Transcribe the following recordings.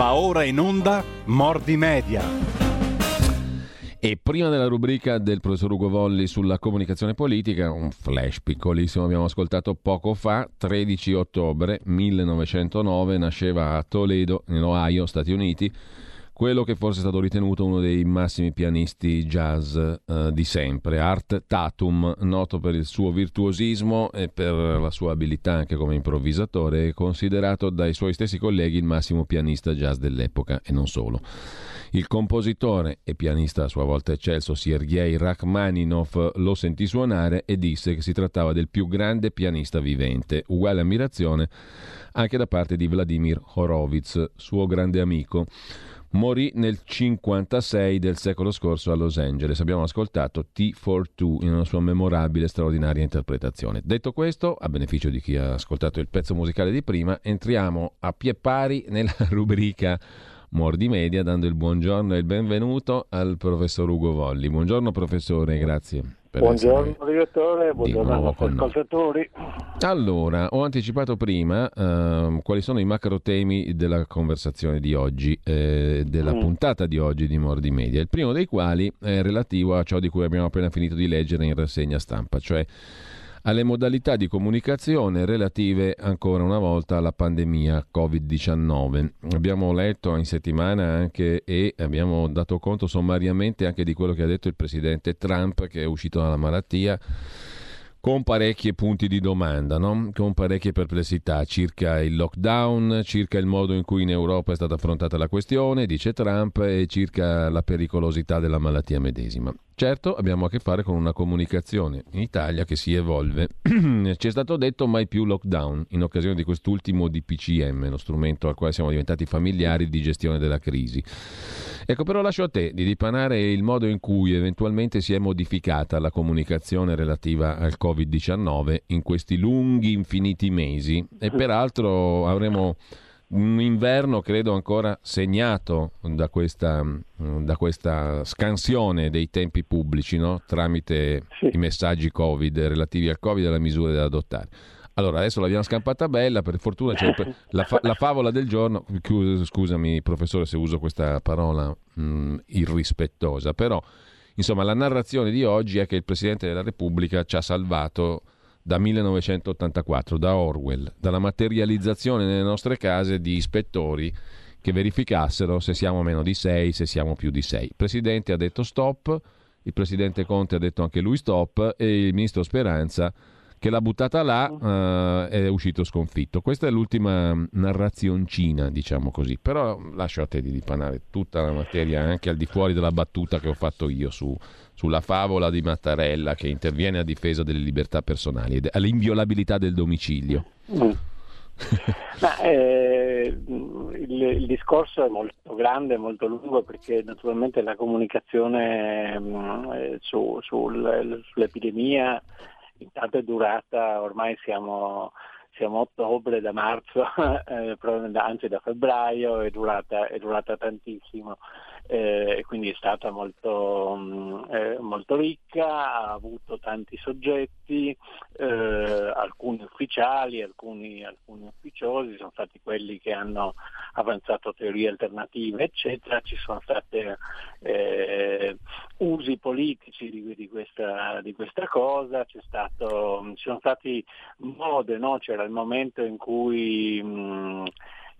Va ora in onda Mordi Media. E prima della rubrica del professor Ugo Volli sulla comunicazione politica, un flash piccolissimo abbiamo ascoltato poco fa, 13 ottobre 1909, nasceva a Toledo, in Ohio, Stati Uniti, quello che forse è stato ritenuto uno dei massimi pianisti jazz eh, di sempre, Art Tatum, noto per il suo virtuosismo e per la sua abilità anche come improvvisatore, è considerato dai suoi stessi colleghi il massimo pianista jazz dell'epoca e non solo. Il compositore e pianista a sua volta eccelso Sergei Rachmaninov lo sentì suonare e disse che si trattava del più grande pianista vivente, uguale ammirazione anche da parte di Vladimir Horowitz, suo grande amico morì nel 56 del secolo scorso a Los Angeles. Abbiamo ascoltato T42 in una sua memorabile e straordinaria interpretazione. Detto questo, a beneficio di chi ha ascoltato il pezzo musicale di prima, entriamo a pie pari nella rubrica Mordi Media dando il buongiorno e il benvenuto al professor Ugo Volli. Buongiorno professore, grazie. Buongiorno direttore, buongiorno ai ascoltatori. Allora, ho anticipato prima uh, quali sono i macro temi della conversazione di oggi, eh, della mm. puntata di oggi di Mordi Media. Il primo dei quali è relativo a ciò di cui abbiamo appena finito di leggere in rassegna stampa, cioè alle modalità di comunicazione relative ancora una volta alla pandemia Covid-19. Abbiamo letto in settimana anche e abbiamo dato conto sommariamente anche di quello che ha detto il presidente Trump che è uscito dalla malattia con parecchi punti di domanda, no? con parecchie perplessità circa il lockdown, circa il modo in cui in Europa è stata affrontata la questione, dice Trump, e circa la pericolosità della malattia medesima. Certo, abbiamo a che fare con una comunicazione in Italia che si evolve. Ci è stato detto mai più lockdown in occasione di quest'ultimo DPCM, lo strumento al quale siamo diventati familiari di gestione della crisi. Ecco, però lascio a te di dipanare il modo in cui eventualmente si è modificata la comunicazione relativa al Covid-19 in questi lunghi, infiniti mesi e peraltro avremo un inverno credo ancora segnato da questa, da questa scansione dei tempi pubblici no? tramite sì. i messaggi Covid relativi al Covid e alle misure da adottare. Allora, adesso l'abbiamo scampata bella, per fortuna c'è la, fa- la, favola del giorno, scusami professore se uso questa parola mh, irrispettosa, però insomma la narrazione di oggi è che il Presidente della Repubblica ci ha salvato da 1984, da Orwell, dalla materializzazione nelle nostre case di ispettori che verificassero se siamo meno di 6, se siamo più di 6. Il Presidente ha detto stop, il Presidente Conte ha detto anche lui stop e il Ministro Speranza che l'ha buttata là uh, è uscito sconfitto. Questa è l'ultima narrazioncina, diciamo così, però lascio a te di ripanare tutta la materia anche al di fuori della battuta che ho fatto io su, sulla favola di Mattarella che interviene a difesa delle libertà personali e all'inviolabilità del domicilio. Mm. Ma, eh, il, il, discorso è molto grande, molto lungo perché naturalmente la comunicazione mm, eh, su, sul, sull'epidemia intanto è durata, ormai siamo, siamo ottobre, da marzo, eh, anzi da febbraio, è durata, è durata tantissimo eh, quindi è stata molto, mm, eh, molto, ricca, ha avuto tanti soggetti, eh, alcuni ufficiali, alcuni, alcuni, ufficiosi, sono stati quelli che hanno avanzato teorie alternative, eccetera, ci sono stati eh, usi politici di, di, questa, di questa, cosa, stato, ci sono stati mode, no? c'era il momento in cui... Mh, mm,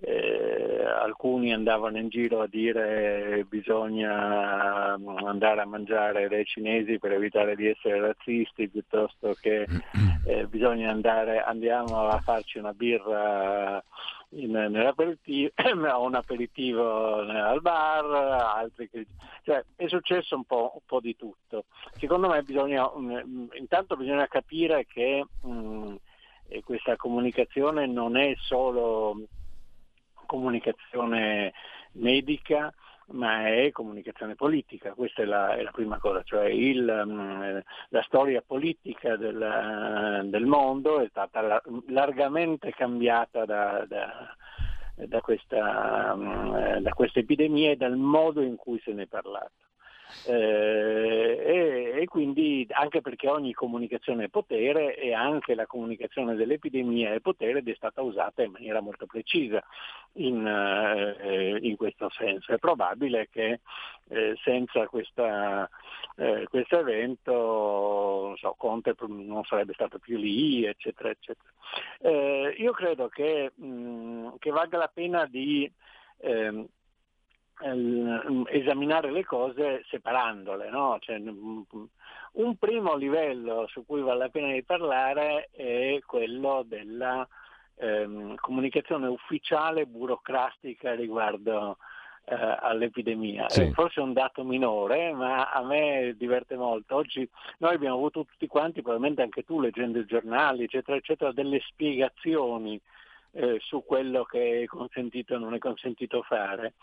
eh, alcuni andavano in giro a dire bisogna andare a mangiare dai cinesi per evitare di essere razzisti piuttosto che eh, bisogna andare andiamo a farci una birra in, nell'aperitivo, un aperitivo al bar, altri che, cioè, è successo un po', un po', di tutto. Secondo me bisogna, intanto bisogna capire che mh, questa comunicazione non è solo comunicazione medica ma è comunicazione politica, questa è la, è la prima cosa, cioè il, um, la storia politica del, del, mondo è stata la, largamente cambiata da, da, da, questa, um, da, epidemia e dal modo in cui se ne è parlato. Eh, e, e, quindi anche perché ogni comunicazione è potere e anche la comunicazione dell'epidemia è potere ed è stata usata in maniera molto precisa in, eh, in questo senso. È probabile che eh, senza questa, eh, questo evento so, Conte non sarebbe stato più lì, eccetera, eccetera. Eh, io credo che, mh, che valga la pena di ehm, esaminare le cose separandole. No? Cioè, un primo livello su cui vale la pena di parlare è quello della ehm, comunicazione ufficiale burocratica riguardo eh, all'epidemia. Sì. Eh, forse è un dato minore, ma a me diverte molto. Oggi noi abbiamo avuto tutti quanti, probabilmente anche tu leggendo i giornali, eccetera, eccetera, delle spiegazioni eh, su quello che è consentito e non è consentito fare.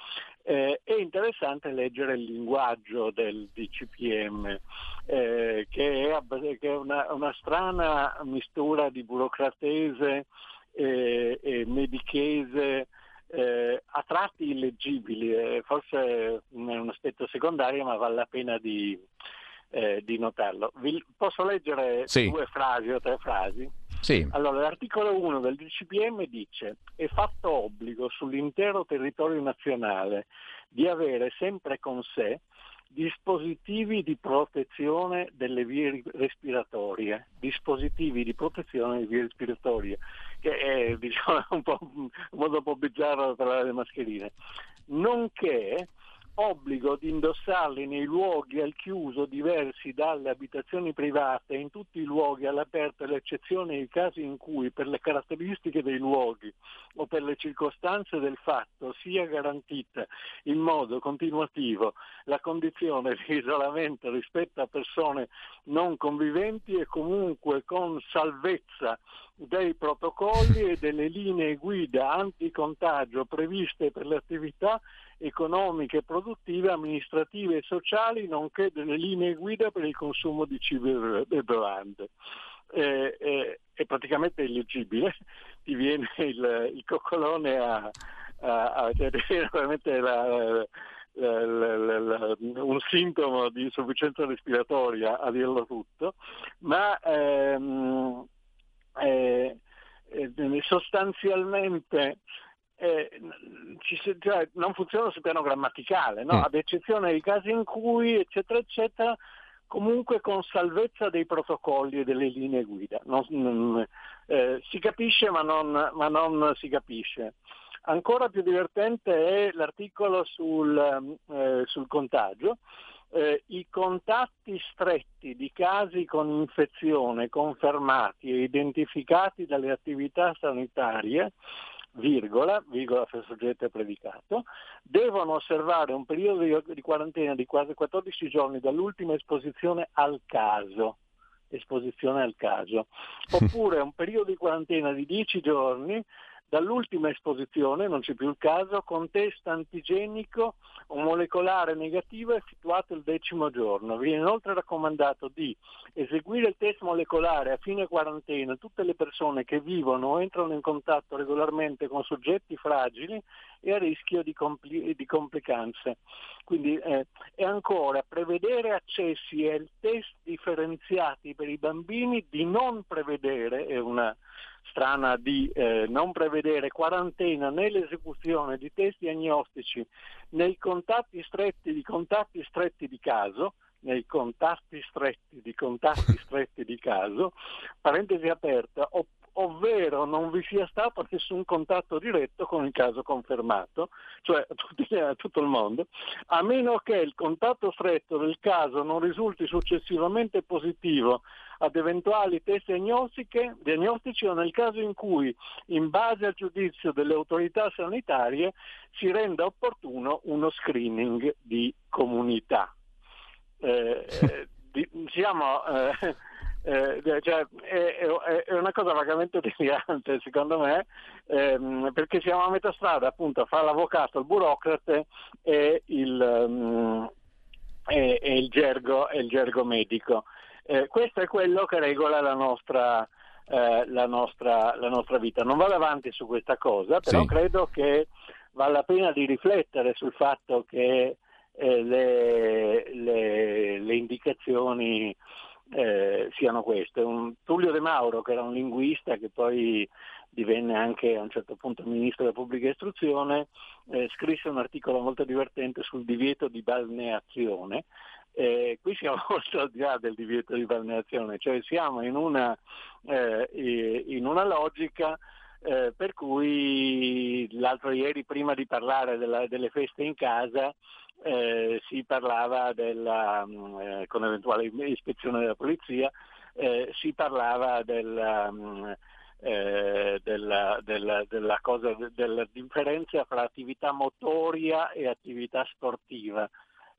Eh, è interessante leggere il linguaggio del DCPM, eh, che è, che è una, una, strana mistura di burocratese e, e medichese. Eh, a tratti illeggibili, eh, forse è un aspetto secondario ma vale la pena di, eh, di notarlo. Vi, posso leggere sì. due frasi o tre frasi? Sì. Allora, l'articolo 1 del DCPM dice è fatto obbligo sull'intero territorio nazionale di avere sempre con sé dispositivi di protezione delle vie respiratorie, dispositivi di protezione delle vie respiratorie, che è diciamo, un, po', un modo un po' bizzarro per le mascherine, nonché obbligo di indossarli nei luoghi al chiuso diversi dalle abitazioni private e in tutti i luoghi all'aperto, all'eccezione dei casi in cui per le caratteristiche dei luoghi o per le circostanze del fatto sia garantita in modo continuativo la condizione di isolamento rispetto a persone non conviventi e comunque con salvezza dei protocolli e delle linee guida anticontagio previste per le attività economiche, produttive, amministrative e sociali, nonché delle linee guida per il consumo di cibi e bevande. Eh, eh, è praticamente illeggibile, ti viene il, il coccolone a, a, a cioè, veramente la, la, la, un sintomo di insufficienza respiratoria a dirlo tutto, ma ehm, eh, eh, sostanzialmente eh, ci, cioè, non funziona sul piano grammaticale, no? mm. ad eccezione dei casi in cui, eccetera, eccetera, comunque con salvezza dei protocolli e delle linee guida. Non, non, eh, si capisce ma non, ma non, si capisce. Ancora più divertente è l'articolo sul, eh, sul contagio. Eh, I contatti stretti di casi con infezione confermati e identificati dalle attività sanitarie virgola, virgola per soggetto e predicato, devono osservare un periodo di, di quarantena di quasi 14 giorni dall'ultima esposizione al caso, esposizione al caso, oppure un periodo di quarantena di 10 giorni Dall'ultima esposizione, non c'è più il caso, con test antigenico o molecolare negativo effettuato il decimo giorno. Viene inoltre raccomandato di eseguire il test molecolare a fine quarantena tutte le persone che vivono o entrano in contatto regolarmente con soggetti fragili e a rischio di, compli- di complicanze. Quindi, eh, e ancora prevedere accessi e test differenziati per i bambini, di non prevedere, è una strana di eh, non prevedere quarantena nell'esecuzione di test diagnostici nei contatti stretti di contatti stretti di caso, nei contatti stretti di contatti stretti di caso, parentesi aperta, opp- ovvero non vi sia stato nessun contatto diretto con il caso confermato, cioè a, tutti, a tutto il mondo, a meno che il contatto stretto del caso non risulti successivamente positivo ad eventuali test diagnostici o nel caso in cui, in base al giudizio delle autorità sanitarie, si renda opportuno uno screening di comunità. Eh, di, siamo, eh, eh, cioè, è, è, una cosa vagamente delirante secondo me ehm, perché siamo a metà strada appunto fra l'avvocato, il burocrate e il, um, e, e il, gergo, e il gergo medico. Eh, questo è quello che regola la nostra, eh, la, nostra, la nostra, vita. Non vado avanti su questa cosa, però sì. credo che vale la pena di riflettere sul fatto che eh, le, le, le, indicazioni eh, siano queste. Un, Tullio De Mauro, che era un linguista che poi divenne anche a un certo punto ministro della pubblica istruzione, eh, scrisse un articolo molto divertente sul divieto di balneazione. Eh, qui siamo molto al di là del divieto di balneazione, cioè siamo in una, eh, in una logica eh, per cui l'altro ieri prima di parlare della, delle feste in casa eh, si parlava della, mm, eh, con eventuale ispezione della polizia, eh, si parlava mm, della, della, della, cosa, della differenza fra attività motoria e attività sportiva.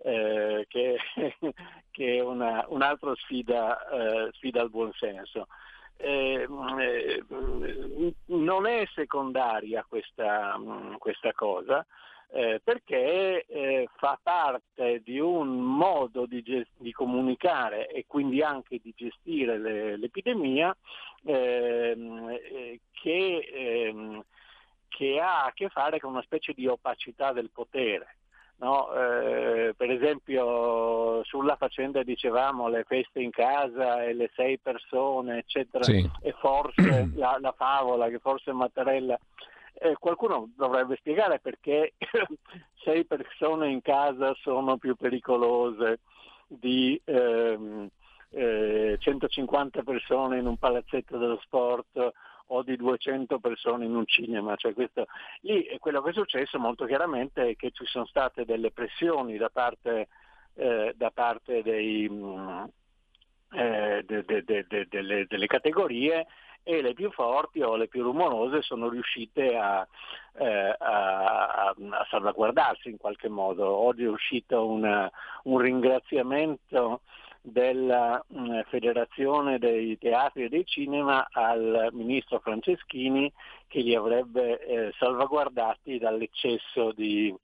Eh, che, che, è una, un'altra sfida, eh, sfida al buonsenso. Eh, non è secondaria questa, questa cosa, eh, perché eh, fa parte di un modo di, gest- di, comunicare e quindi anche di gestire le- l'epidemia ehm, eh, che, ehm, che, ha a che fare con una specie di opacità del potere. No? Eh, per esempio sulla faccenda dicevamo le feste in casa e le sei persone eccetera sì. e forse la, la favola che forse Mattarella eh, qualcuno dovrebbe spiegare perché sei persone in casa sono più pericolose di ehm, eh, 150 persone in un palazzetto dello sport o di 200 persone in un cinema. Cioè questo, lì quello che è successo molto chiaramente è che ci sono state delle pressioni da parte, eh, da parte dei, mh, eh, de, de, de, delle, delle categorie e le più forti o le più rumorose sono riuscite a, eh, a, a salvaguardarsi in qualche modo. Oggi è uscito una, un ringraziamento della mm, Federazione dei Teatri e dei Cinema al ministro Franceschini che li avrebbe eh, salvaguardati dall'eccesso di,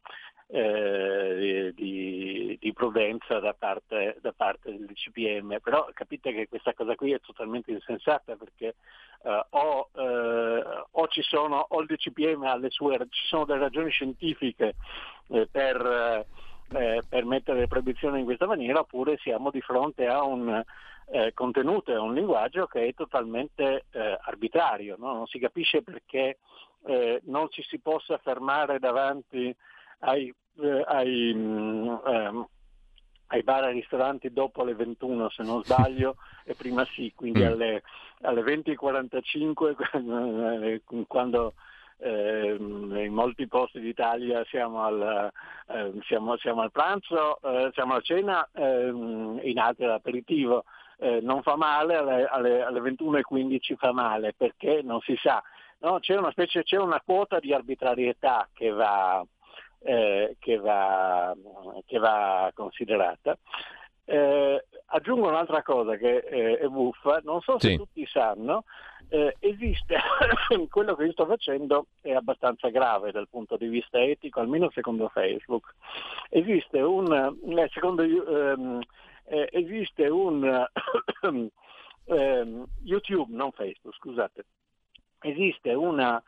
eh, di, di, prudenza da parte, da parte, del CPM, però capite che questa cosa qui è totalmente insensata perché eh, o, eh, o, ci sono, o il DCPM ha le sue, ci sono delle ragioni scientifiche eh, per, eh, per, mettere le proibizioni in questa maniera oppure siamo di fronte a un eh, contenuto e a un linguaggio che è totalmente arbitrario, no? non si capisce perché non ci si possa fermare davanti ai, eh, ai, um, ai, bar e ristoranti dopo le 21 se non sbaglio e prima sì, quindi mm. alle, alle 20.45 quando eh, in molti posti d'Italia siamo al, eh, siamo, siamo al pranzo, eh, siamo alla cena, ehm, in altri all'aperitivo. Eh, non fa male, alle, alle, alle 21.15 fa male perché non si sa. No? C'è, una specie, c'è una quota di arbitrarietà che va, eh, che, va, che, va, considerata. Eh, aggiungo un'altra cosa che eh, è buffa, non so se sì. tutti sanno, eh, esiste, quello che io sto facendo è abbastanza grave dal punto di vista etico, almeno secondo Facebook. Esiste un, eh, secondo, ehm, eh, esiste un ehm, YouTube, non Facebook, scusate, esiste una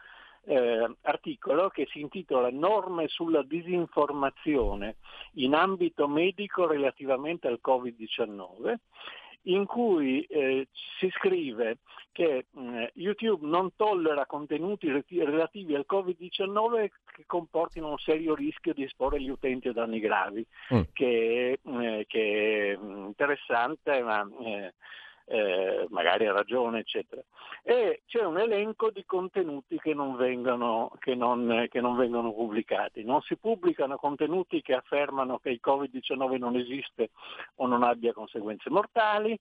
eh, articolo che si intitola Norme sulla disinformazione in ambito medico relativamente al Covid-19 in cui eh, si scrive che mh, mm, YouTube non tollera contenuti relativi al Covid-19 che comportino un serio rischio di esporre gli utenti a danni gravi, mm. che, eh, che, è mm, interessante, ma eh, eh, magari ha ragione, eccetera. E c'è un elenco di contenuti che non, vengono, che, non, che non vengono pubblicati. Non si pubblicano contenuti che affermano che il Covid-19 non esiste o non abbia conseguenze mortali,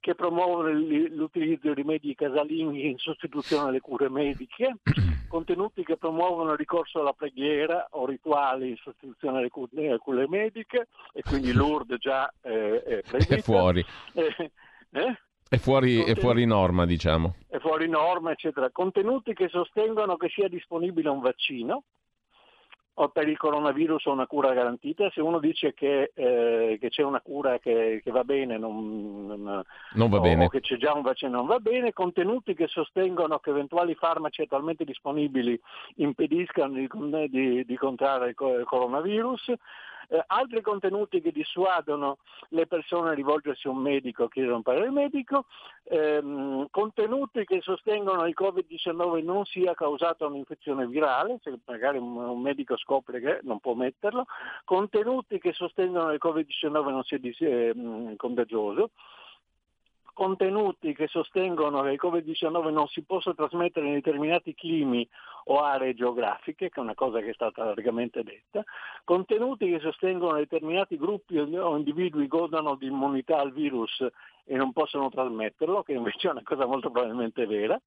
che promuovono l'utilizzo di rimedi casalinghi in sostituzione alle cure mediche, contenuti che promuovono il ricorso alla preghiera o rituali in sostituzione alle cure, mediche e quindi l'URD già eh, è, è fuori. Eh, eh? È fuori, è fuori, norma, diciamo. È fuori norma, eccetera. Contenuti che sostengono che sia disponibile un vaccino o per il coronavirus o una cura garantita. Se uno dice che, eh, che c'è una cura che, che va bene, non, non, non va o, bene. o che c'è già un vaccino, non va bene. Contenuti che sostengono che eventuali farmaci attualmente disponibili impediscano di, di, di contrarre il coronavirus eh, altri contenuti che dissuadono le persone a rivolgersi a un medico, a chiedere un parere medico, ehm, contenuti che sostengono che il Covid-19 non sia causato da un'infezione virale, se magari un, un, medico scopre che non può metterlo, contenuti che sostengono che il Covid-19 non sia dis- eh, contagioso, contenuti che sostengono che il Covid-19 non si possa trasmettere in determinati climi o aree geografiche, che è una cosa che è stata largamente detta, contenuti che sostengono che determinati gruppi o individui godano di immunità al virus e non possono trasmetterlo, che invece è una cosa molto probabilmente vera.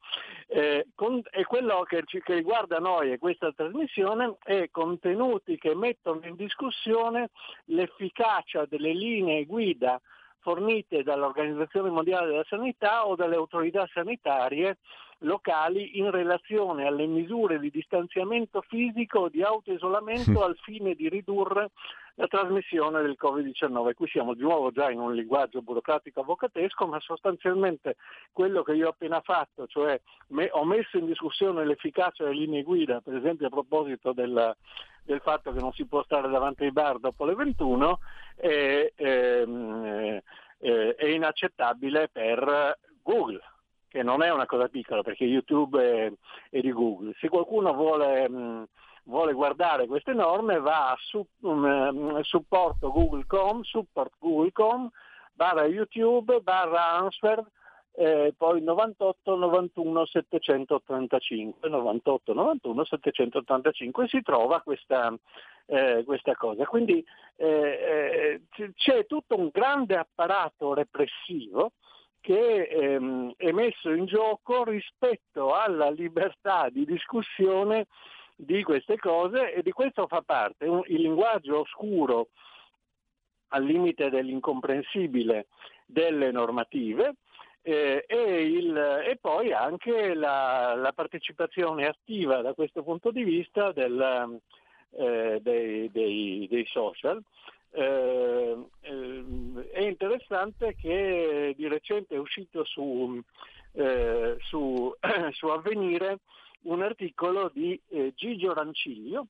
Eh, con, e quello che, che, riguarda noi e questa trasmissione è contenuti che mettono in discussione l'efficacia delle linee guida fornite dall'Organizzazione Mondiale della Sanità o dalle autorità sanitarie locali in relazione alle misure di distanziamento fisico o di autoisolamento al fine di ridurre la trasmissione del Covid-19. Qui siamo di nuovo già in un linguaggio burocratico avvocatesco, ma sostanzialmente quello che io ho appena fatto, cioè me, ho messo in discussione l'efficacia delle linee guida, per esempio a proposito del, del fatto che non si può stare davanti ai bar dopo le 21, è, è, è inaccettabile per Google che non è una cosa piccola perché YouTube è, di Google. Se qualcuno vuole, mh, vuole, guardare queste norme va a su, um, supporto google.com, support google.com, barra YouTube, barra answer, eh, poi 98 91 785 98 91 785 si trova questa, eh, questa cosa quindi eh, eh c'è tutto un grande apparato repressivo che ehm, è messo in gioco rispetto alla libertà di discussione di queste cose e di questo fa parte un, il linguaggio oscuro al limite dell'incomprensibile delle normative eh, e, il, e, poi anche la, la, partecipazione attiva da questo punto di vista del, eh, dei, dei, dei, social eh, eh, è interessante che di recente è uscito su, eh, su, su Avvenire un articolo di eh, Gigio Ranciglio,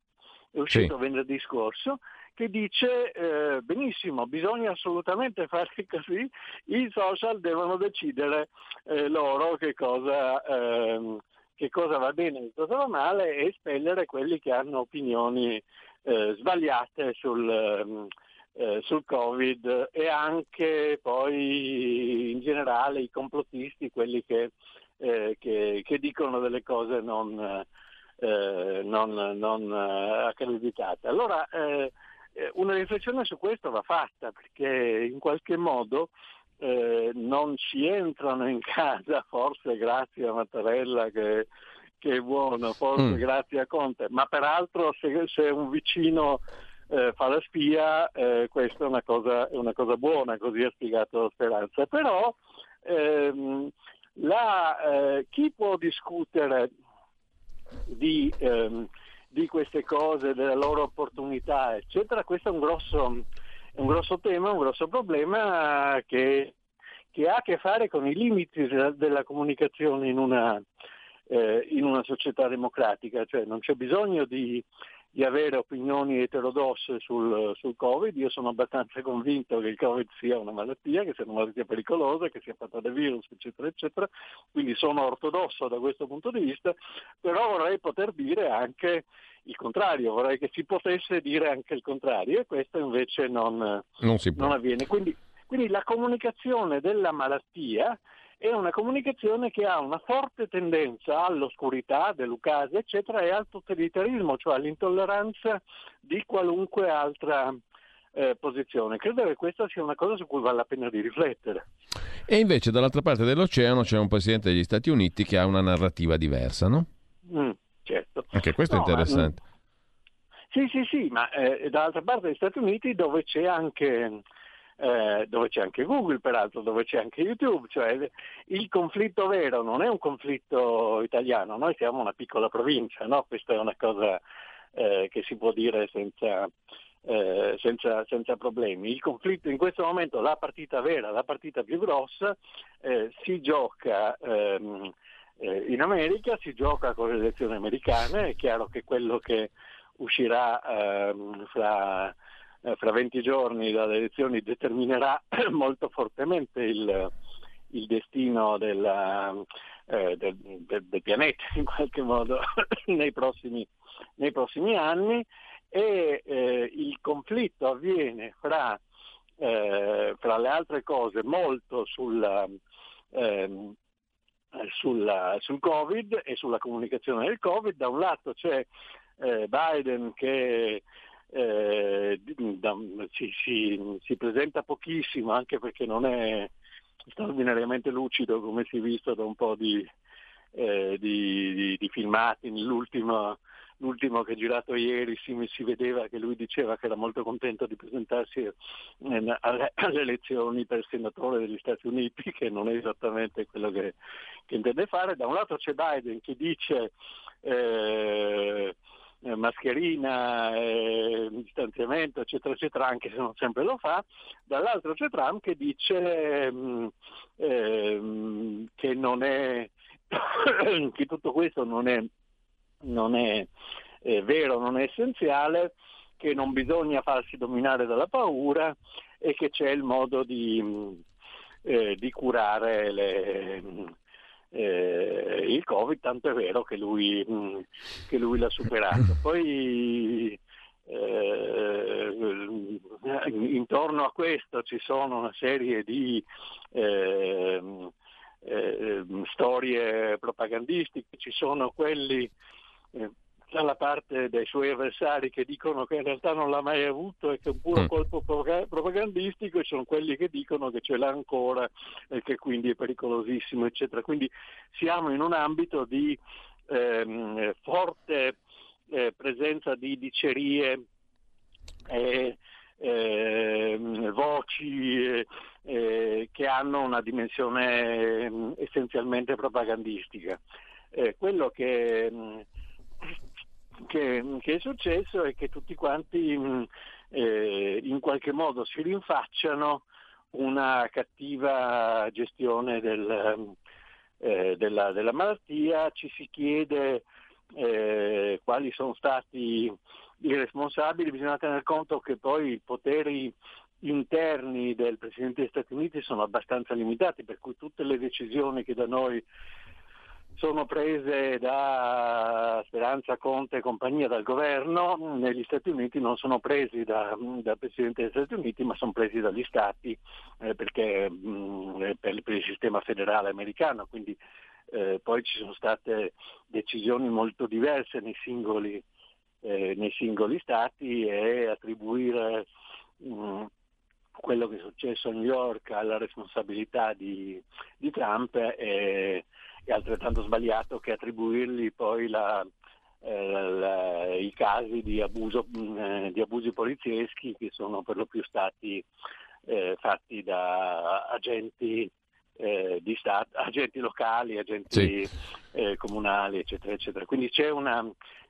è uscito sì. venerdì scorso, che dice eh, benissimo, bisogna assolutamente fare così, i social devono decidere eh, loro che cosa, ehm, che cosa, va bene e che cosa va male e espellere quelli che hanno opinioni eh, sbagliate sul, ehm, eh, sul Covid e anche poi in generale i complottisti, quelli che, eh, che, che dicono delle cose non, eh, non, non eh, accreditate. Allora eh, una riflessione su questo va fatta perché in qualche modo eh, non ci entrano in casa, forse grazie a Mattarella che, che è buono, forse mm. grazie a Conte, ma peraltro se, se un vicino eh, fa la spia, eh, questa è una, cosa, è una, cosa, buona, così ha spiegato Speranza. Però ehm, la, eh, chi può discutere di, ehm, di, queste cose, della loro opportunità, eccetera, questo è un grosso, un grosso tema, un grosso problema che, che, ha a che fare con i limiti della, della comunicazione in una, eh, in una società democratica, cioè non c'è bisogno di di avere opinioni eterodosse sul, sul, Covid. Io sono abbastanza convinto che il Covid sia una malattia, che sia una malattia pericolosa, che sia fatta da virus, eccetera, eccetera. Quindi sono ortodosso da questo punto di vista, però vorrei poter dire anche il contrario, vorrei che si potesse dire anche il contrario e questo invece non, non, non avviene. Quindi, quindi la comunicazione della malattia è una comunicazione che ha una forte tendenza all'oscurità, delucasi, eccetera, e al totalitarismo, cioè all'intolleranza di qualunque altra eh, posizione. Credo che questa sia una cosa su cui vale la pena di riflettere. E invece dall'altra parte dell'oceano c'è un Presidente degli Stati Uniti che ha una narrativa diversa, no? Mm, certo. Anche questo no, è interessante. Ma, sì, sì, sì, ma eh, dall'altra parte degli Stati Uniti dove c'è anche eh, dove c'è anche Google peraltro, dove c'è anche YouTube, cioè il conflitto vero non è un conflitto italiano, noi siamo una piccola provincia, no? questa è una cosa eh, che si può dire senza, eh, senza, senza, problemi. Il conflitto in questo momento, la partita vera, la partita più grossa, eh, si gioca ehm, eh, in America, si gioca con le elezioni americane, è chiaro che quello che uscirà ehm, fra eh, fra 20 giorni dalle elezioni determinerà molto fortemente il, il destino della, eh, del, del, del, pianeta in qualche modo nei prossimi, nei prossimi anni e eh, il conflitto avviene fra, eh, fra, le altre cose molto sulla, ehm, sulla, sul Covid e sulla comunicazione del Covid. Da un lato c'è eh, Biden che eh, da, si, si, si, presenta pochissimo anche perché non è straordinariamente lucido come si è visto da un po' di, eh, di, di, di filmati nell'ultimo l'ultimo che ha girato ieri si, si, vedeva che lui diceva che era molto contento di presentarsi eh, alle, alle, elezioni per senatore degli Stati Uniti, che non è esattamente quello che, che intende fare. Da un lato c'è Biden che dice eh, mascherina, eh, distanziamento, eccetera, eccetera, anche se non sempre lo fa. Dall'altro c'è Trump che dice mm, eh, che, non è, che tutto questo non è non è eh, vero, non è essenziale, che non bisogna farsi dominare dalla paura e che c'è il modo di, eh, di curare le, eh, il Covid, tanto è vero che lui, che lui l'ha superato. Poi eh, intorno a questo ci sono una serie di eh, eh, storie propagandistiche, ci sono quelli eh, dalla parte dei suoi avversari che dicono che in realtà non l'ha mai avuto e che è un puro mm. colpo propagandistico e sono quelli che dicono che ce l'ha ancora e che quindi è pericolosissimo, eccetera. Quindi siamo in un ambito di ehm, forte eh, presenza di dicerie e eh, voci eh, che hanno una dimensione eh, essenzialmente propagandistica. Eh, quello che mh, che, che, è successo è che tutti quanti mh, eh, in qualche modo si rinfacciano una cattiva gestione del, eh, della, della, malattia, ci si chiede eh, quali sono stati i responsabili, bisogna tener conto che poi i poteri interni del Presidente degli Stati Uniti sono abbastanza limitati, per cui tutte le decisioni che da noi sono prese da Speranza Conte e compagnia dal governo, negli Stati Uniti non sono presi da, dal Presidente degli Stati Uniti ma sono presi dagli Stati eh, perché, mh, mm, eh, per, per, il sistema federale americano, quindi eh, poi ci sono state decisioni molto diverse nei singoli, eh, nei singoli Stati e attribuire mh, mm, quello che è successo a New York alla responsabilità di, di Trump è è altrettanto sbagliato che attribuirgli poi la, eh, la, i casi di, abuso, mm, eh, di, abusi polizieschi che sono per lo più stati eh, fatti da agenti, eh, di Stato, agenti locali, agenti sì. Eh, comunali, eccetera, eccetera. Quindi c'è, una,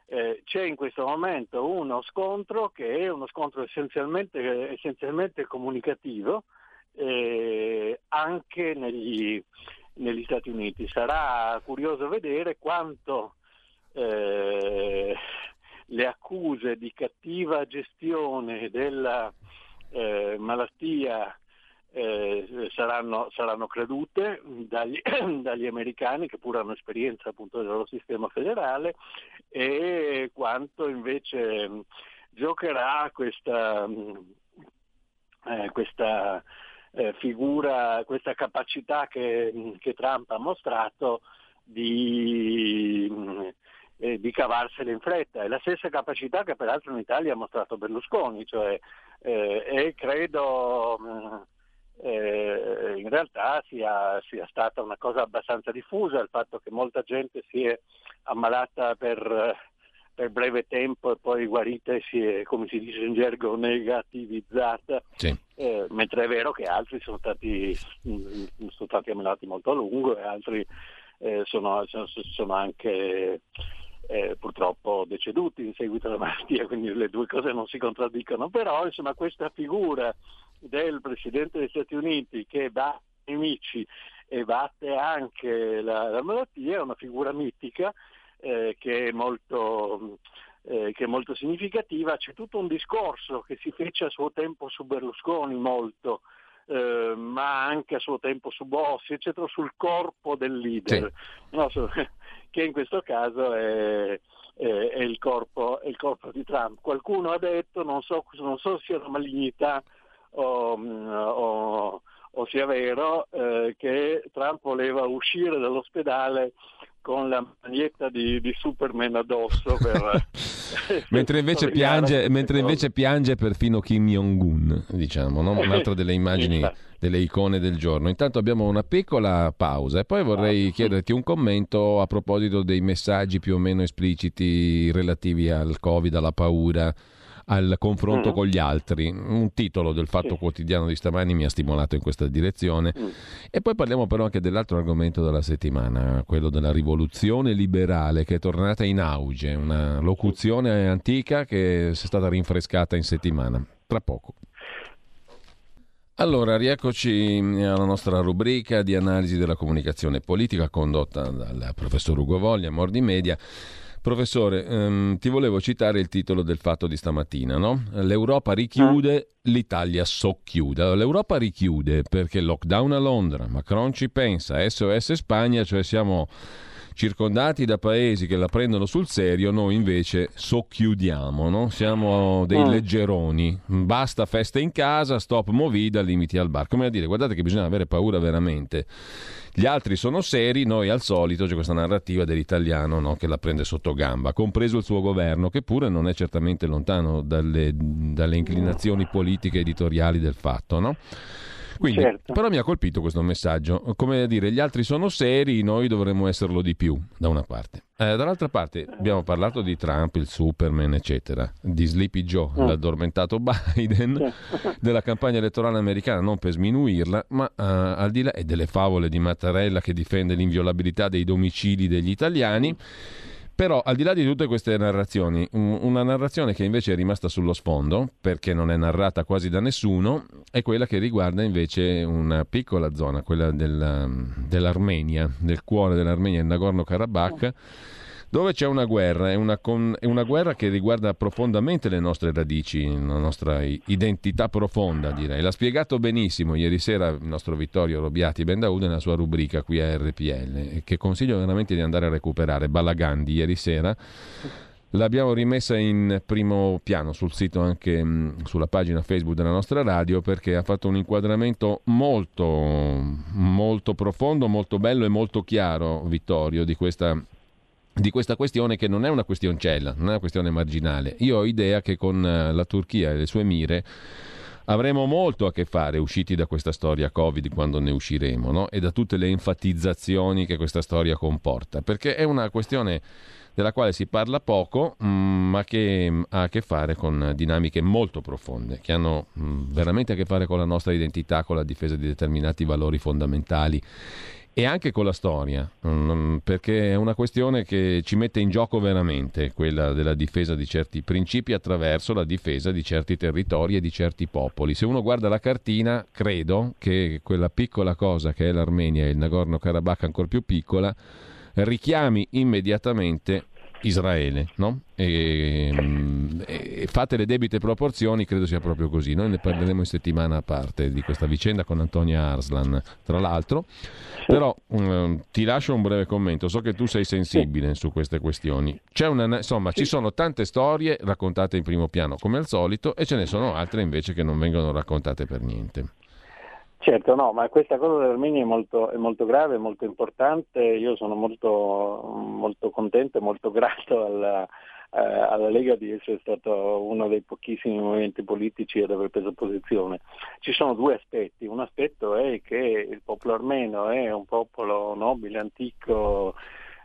eh, c'è, in questo momento uno scontro che è uno scontro essenzialmente, essenzialmente comunicativo anche negli, negli Stati Uniti. Sarà curioso vedere quanto eh, le accuse di cattiva gestione della eh, malattia eh, saranno, saranno, credute dagli, dagli, americani che pure hanno esperienza appunto del loro sistema federale e quanto invece giocherà questa, eh, questa eh, figura, questa capacità che, che, Trump ha mostrato di, eh, di cavarsene in fretta. È la stessa capacità che peraltro in Italia ha mostrato Berlusconi, cioè, eh, e credo eh, in realtà sia, sia, stata una cosa abbastanza diffusa il fatto che molta gente si è ammalata per per breve tempo e poi guarita e si è, come si dice in gergo, negativizzata, sì. Eh, mentre è vero che altri sono stati, mm, sono stati ammalati molto a lungo e altri eh, sono, sono, anche eh, purtroppo deceduti in seguito alla malattia, quindi le due cose non si contraddicono, però insomma questa figura del Presidente degli Stati Uniti che batte i nemici e batte anche la, la malattia è una figura mitica eh, che è molto eh, che è molto significativa, c'è tutto un discorso che si fece a suo tempo su Berlusconi molto, eh, ma anche a suo tempo su Bossi, eccetera, sul corpo del leader, sì. no, su, che in questo caso è, è, è, il corpo, è, il corpo, di Trump. Qualcuno ha detto, non so, non so se sia una malignità o, o, o sia vero, eh, che Trump voleva uscire dall'ospedale con la maglietta di, di Superman addosso per, mentre, invece piange, mentre invece piange perfino Kim Jong-un diciamo, no? un'altra delle immagini delle icone del giorno. Intanto abbiamo una piccola pausa e poi vorrei chiederti un commento a proposito dei messaggi più o meno espliciti relativi al covid, alla paura al confronto mm. con gli altri. Un titolo del Fatto sì. Quotidiano di stamani mi ha stimolato in questa direzione. Mm. E poi parliamo però anche dell'altro argomento della settimana, quello della rivoluzione liberale che è tornata in auge, una locuzione antica che è stata rinfrescata in settimana. Tra poco. Allora, rieccoci alla nostra rubrica di analisi della comunicazione politica condotta dal professor Ugo Voglia, Mordi Media. Professore, ehm, ti volevo citare il titolo del fatto di stamattina, no? L'Europa richiude, ah. l'Italia socchiude. L'Europa richiude perché lockdown a Londra, Macron ci pensa, SOS Spagna, cioè siamo circondati da paesi che la prendono sul serio, noi invece socchiudiamo, no? siamo dei mm. leggeroni, basta feste in casa, stop movida, limiti al bar. Come a dire, guardate che bisogna avere paura veramente. Gli altri sono seri, noi al solito c'è questa narrativa dell'italiano no? che la prende sotto gamba, compreso il suo governo, che pure non è certamente lontano dalle, dalle inclinazioni politiche editoriali del fatto. No? Quindi, certo. Però mi ha colpito questo messaggio, come dire, gli altri sono seri, noi dovremmo esserlo di più, da una parte. Eh, dall'altra parte abbiamo parlato di Trump, il Superman, eccetera, di Sleepy Joe, mm. l'addormentato Biden, della campagna elettorale americana, non per sminuirla, ma uh, al di là e delle favole di Mattarella che difende l'inviolabilità dei domicili degli italiani. Però al di là di tutte queste narrazioni, una narrazione che invece è rimasta sullo sfondo, perché non è narrata quasi da nessuno, è quella che riguarda invece una piccola zona, quella della, dell'Armenia, del cuore dell'Armenia, il Nagorno-Karabakh dove c'è una guerra, è una, con, è una, guerra che riguarda profondamente le nostre radici, la nostra identità profonda, direi. L'ha spiegato benissimo ieri sera il nostro Vittorio Robiati Bendaud nella sua rubrica qui a RPL, che consiglio veramente di andare a recuperare. Balagandi ieri sera. L'abbiamo rimessa in primo piano sul sito anche mh, sulla pagina Facebook della nostra radio perché ha fatto un inquadramento molto, molto profondo, molto bello e molto chiaro, Vittorio, di questa di questa questione che non è una questioncella, non è una questione marginale. Io ho idea che con eh, la Turchia e le sue mire avremo molto a che fare usciti da questa storia Covid quando ne usciremo no? e da tutte le enfatizzazioni che questa storia comporta, perché è una questione della quale si parla poco, mm, ma che mm, ha a che fare con dinamiche molto profonde, che hanno mm, veramente a che fare con la nostra identità, con la difesa di determinati valori fondamentali e anche con la storia, perché è una questione che ci mette in gioco veramente, quella della difesa di certi principi attraverso la difesa di certi territori e di certi popoli. Se uno guarda la cartina, credo che quella piccola cosa che è l'Armenia e il Nagorno-Karabakh ancora più piccola, richiami immediatamente Israele, no? E, e, fate le debite proporzioni, credo sia proprio così. Noi ne parleremo in settimana a parte di questa vicenda con Antonia Arslan, tra l'altro. Però um, ti lascio un breve commento. So che tu sei sensibile su queste questioni. Una, insomma, ci sono tante storie raccontate in primo piano, come al solito, e ce ne sono altre invece che non vengono raccontate per niente. Certo, no, ma questa cosa dell'Armenia è molto, è molto grave, è molto importante. Io sono molto, molto contento e molto grato alla, eh, alla Lega di essere stato uno dei pochissimi movimenti politici ad aver preso posizione. Ci sono due aspetti. Un aspetto è che il popolo armeno è un popolo nobile, antico,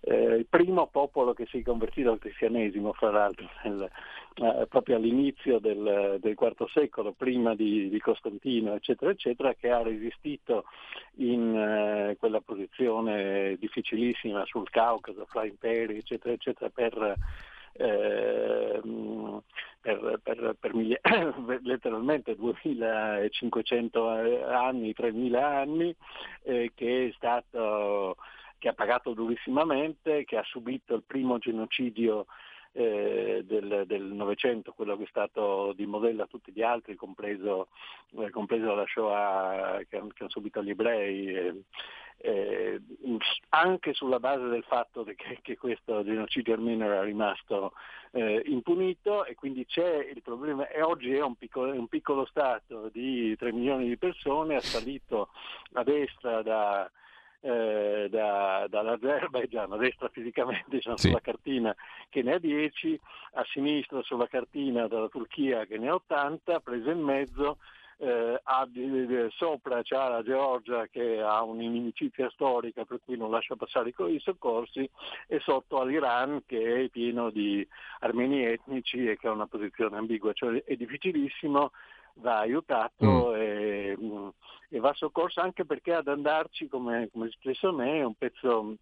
eh, il primo popolo che si è convertito al cristianesimo, fra l'altro, nel, eh, proprio all'inizio del, del, IV secolo, prima di, di, Costantino, eccetera, eccetera, che ha resistito in eh, quella posizione difficilissima sul Caucaso, fra imperi, eccetera, eccetera, per eh, per, per, per miglia- letteralmente 2500 anni, 3000 anni, eh, che è stato che ha pagato durissimamente, che ha subito il primo genocidio eh, del Novecento, quello che è stato di modello a tutti gli altri, compreso, eh, compreso la Shoah che, che hanno subito gli ebrei. Eh, eh, anche sulla base del fatto che, che questo genocidio armeno era rimasto eh, impunito e quindi c'è il problema e oggi è un piccolo, un piccolo Stato di 3 milioni di persone, ha salito a destra da, eh, da, dall'Azerbaijan a destra fisicamente diciamo, sì. sulla cartina che ne ha 10, a sinistra sulla cartina dalla Turchia che ne ha 80, presa in mezzo eh, ha sopra c'è la Georgia che ha un'inimicizia storica per cui non lascia passare i soccorsi e sotto all'Iran che è pieno di armeni etnici e che ha una posizione ambigua, cioè è difficilissimo va aiutato mm. e, e, va soccorso anche perché ad andarci, come, come è successo a me, è un pezzo,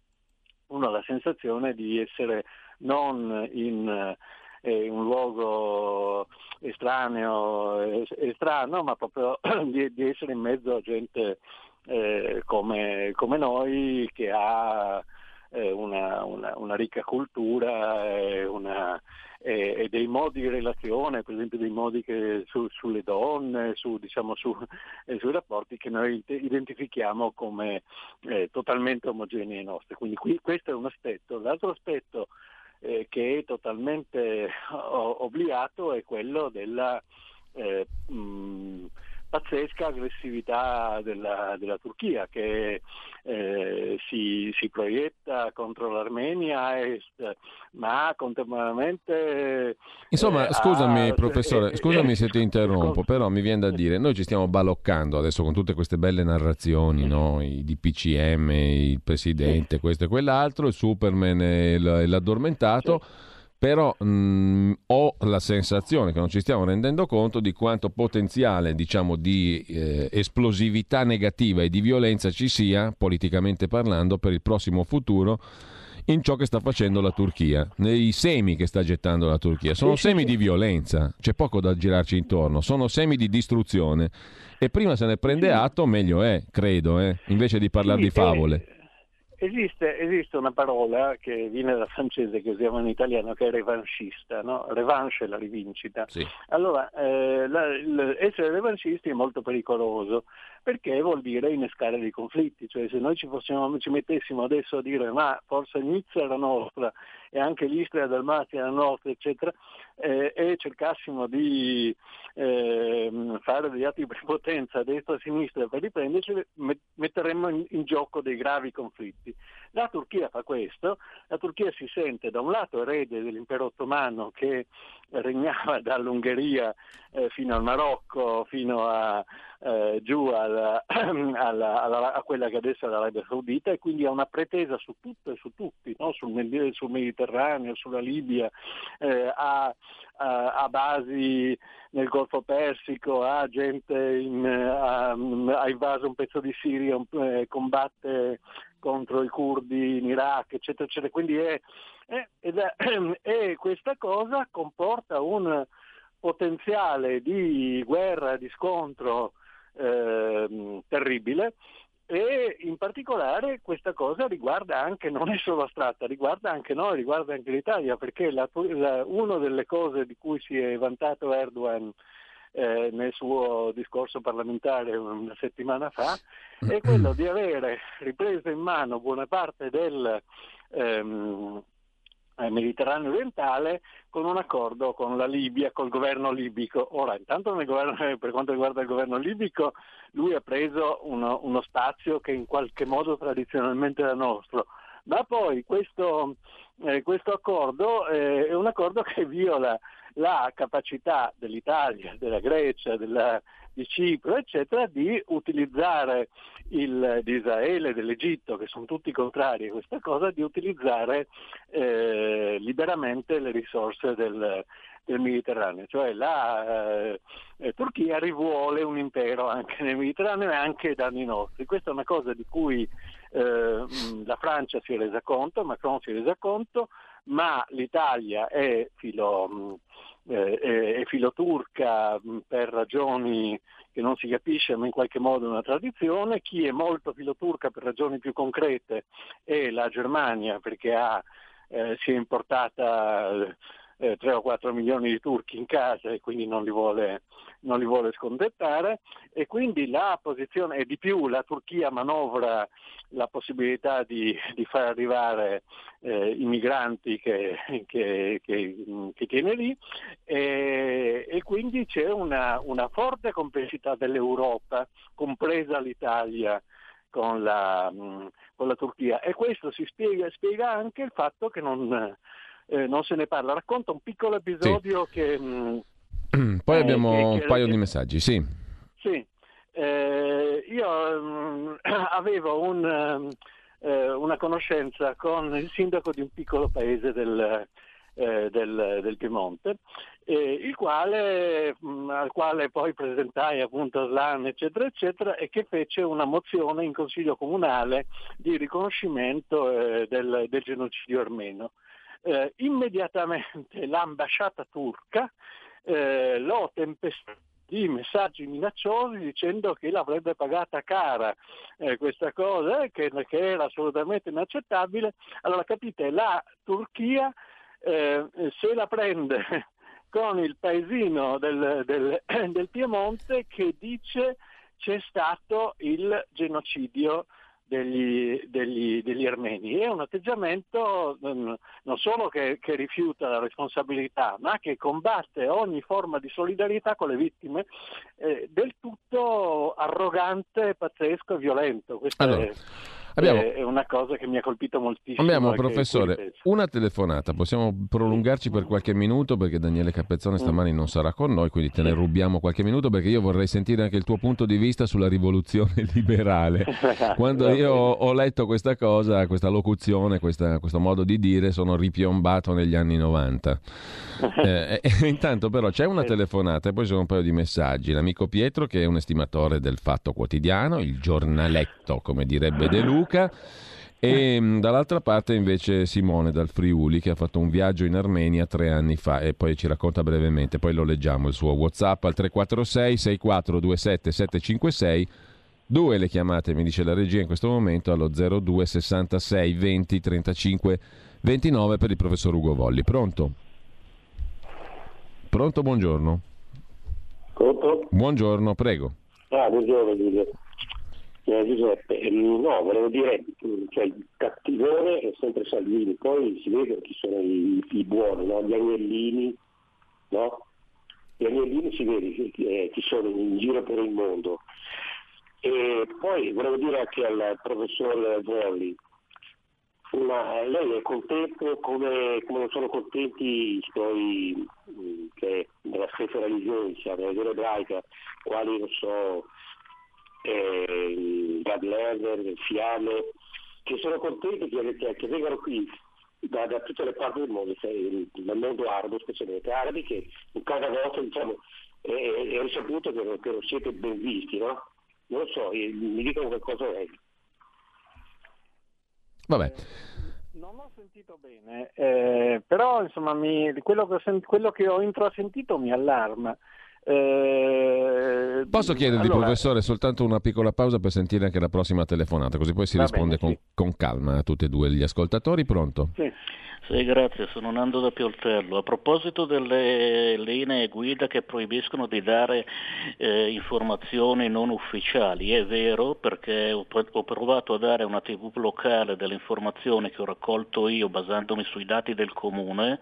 uno ha la sensazione di essere non in eh, un luogo estraneo, estraneo ma proprio di, di, essere in mezzo a gente eh, come, come, noi che ha eh, una, una, una, ricca cultura e, una, e, e, dei modi di relazione, per esempio dei modi che, su, sulle donne, su, diciamo, su, eh, sui rapporti che noi identifichiamo come eh, totalmente omogenei nostri. Quindi qui, questo è un aspetto. L'altro aspetto eh, che è totalmente obbligato è quello della eh, mh, pazzesca aggressività della, della Turchia che eh, si, si, proietta contro l'Armenia est, ma contemporaneamente... Insomma, eh, scusami ha... professore, eh, scusami se ti interrompo, però mi viene da dire, noi ci stiamo baloccando adesso con tutte queste belle narrazioni, no? i DPCM, il presidente, questo e quell'altro, il Superman e l'addormentato. Sì però mh, mm, ho la sensazione che non ci stiamo rendendo conto di quanto potenziale diciamo, di eh, esplosività negativa e di violenza ci sia, politicamente parlando, per il prossimo futuro in ciò che sta facendo la Turchia, nei semi che sta gettando la Turchia. Sono semi di violenza, c'è poco da girarci intorno, sono semi di distruzione e prima se ne prende atto meglio è, credo, eh, invece di parlare di favole. Esiste, esiste, una parola che viene dal francese che usiamo in italiano che è revanchista, no? revanche è la rivincita. Sì. Allora, eh, la, essere revanchisti è molto pericoloso perché vuol dire innescare dei conflitti, cioè se noi ci, fossimo, ci mettessimo adesso a dire ma forse Nizza era nostra e anche l'Istria Dalmazia era nostra, eccetera, eh, e cercassimo di eh, fare degli atti di prepotenza a destra e a sinistra per riprenderci, metteremmo in, in gioco dei gravi conflitti. La Turchia fa questo, la Turchia si sente da un lato erede dell'impero ottomano che regnava dall'Ungheria eh, fino al Marocco, fino a, eh, giù alla, alla, alla, a quella che adesso è l'Arabia Saudita e quindi ha una pretesa su tutto e su tutti, no? sul, sul, Mediterraneo, sulla Libia, eh, ha, ha, basi nel Golfo Persico, ha gente in, ha, ha invaso un pezzo di Siria, eh, combatte contro i curdi in Iraq, eccetera, eccetera. Quindi è, è, è, questa cosa comporta un potenziale di guerra, di scontro eh, terribile. E in particolare questa cosa riguarda anche, non è solo astratta, riguarda anche noi, riguarda anche l'Italia, perché la, la, una delle cose di cui si è vantato Erdogan eh, nel suo discorso parlamentare una settimana fa, è quello di avere ripreso in mano buona parte del ehm, eh, Mediterraneo orientale con un accordo con la Libia, col governo libico. Ora, intanto governo, per quanto riguarda il governo libico, lui ha preso uno, uno spazio che in qualche modo tradizionalmente era nostro, ma poi questo, eh, questo accordo eh, è un accordo che viola la capacità dell'Italia, della Grecia, della, di Cipro, eccetera, di utilizzare il, di Israele, dell'Egitto, che sono tutti contrari a questa cosa, di utilizzare eh, liberamente le risorse del, del Mediterraneo, cioè la eh, Turchia rivuole un impero anche nel Mediterraneo e anche danni nostri. Questa è una cosa di cui eh, la Francia si è resa conto, Macron si è resa conto, ma l'Italia è filo, eh, è filoturca per ragioni che non si capisce ma in qualche modo è una tradizione, chi è molto filoturca per ragioni più concrete è la Germania perché ha, eh, si è importata eh, 3 o 4 milioni di turchi in casa e quindi non li vuole, non li vuole scontentare e quindi la posizione e di più la Turchia manovra la possibilità di, di far arrivare eh, i migranti che, che, che, che tiene lì. E, e, quindi c'è una, una forte complessità dell'Europa, compresa l'Italia, con la, con la, Turchia. E questo si spiega, spiega, anche il fatto che non, eh, non, se ne parla. Racconta un piccolo episodio sì. che... Poi eh, abbiamo che, un paio di messaggi, sì. Sì, eh, io mh, avevo un, eh, una conoscenza con il sindaco di un piccolo paese del, eh, del, del Piemonte, eh, quale, mh, al quale poi presentai appunto Slan eccetera eccetera e che fece una mozione in consiglio comunale di riconoscimento eh, del, del, genocidio armeno. Eh, immediatamente l'ambasciata turca eh, lo tempestò di messaggi minacciosi dicendo che l'avrebbe pagata cara eh, questa cosa, che, che, era assolutamente inaccettabile. Allora capite, la Turchia eh, se la prende con il paesino del, del, del Piemonte che dice c'è stato il genocidio degli, degli, degli, armeni. È un atteggiamento non solo che, che, rifiuta la responsabilità, ma che combatte ogni forma di solidarietà con le vittime, eh, del tutto arrogante, pazzesco e violento. Questo allora. è Abbiamo, è una cosa che mi ha colpito moltissimo. Abbiamo, professore, una telefonata. Possiamo prolungarci per qualche minuto perché Daniele Capezzone stamani non sarà con noi, quindi te ne rubiamo qualche minuto perché io vorrei sentire anche il tuo punto di vista sulla rivoluzione liberale. Quando io ho letto questa cosa, questa locuzione, questa, questo modo di dire, sono ripiombato negli anni 90. Eh, eh, intanto però c'è una telefonata e poi sono un paio di messaggi. L'amico Pietro che è un estimatore del fatto quotidiano, il giornaletto come direbbe De Luca Luca. E mm, dall'altra parte invece Simone dal Friuli che ha fatto un viaggio in Armenia tre anni fa e poi ci racconta brevemente, poi lo leggiamo il suo Whatsapp al 346 6427 756 due le chiamate mi dice la regia in questo momento allo 02 66 20 35 29 per il professor Ugo Volli. Pronto? Pronto, buongiorno. Pronto? Buongiorno, prego. Ah, buongiorno Giuseppe. Eh, Giuseppe, ehm, no, volevo dire, mm, cioè, il cattivone è sempre Salvini, poi si vede chi sono i, i buoni, no? gli agnellini, no? Gli agnellini si vede chi, eh, chi sono in giro per il mondo. E poi volevo dire anche al professor Volli, ma lei è contento come, come non sono contenti i suoi, che nella stessa religione, diciamo, nella religione ebraica, quali non so, eh, Gad Lerner, Fiame, che sono contenti che, che, che vengano qui da, da, tutte le parti del mondo, cioè, dal mondo arabo, specialmente arabi, che in casa vostra diciamo, è, è risaputo che, che non siete ben visti, no? Non lo so, mi dicono qualcosa meglio. Vabbè. Non ho sentito bene, eh, però insomma mi, quello, che ho, quello che ho intrasentito mi allarma. Eh, Posso chiedervi, allora, professore, soltanto una piccola pausa per sentire anche la prossima telefonata, così poi si risponde bene, con, sì. con, calma a tutti e due gli ascoltatori. Pronto? Sì. Sì, grazie, sono Nando da Pioltello. A proposito delle linee guida che proibiscono di dare eh, informazioni non ufficiali, è vero perché ho, provato a dare una tv locale delle informazioni che ho raccolto io basandomi sui dati del comune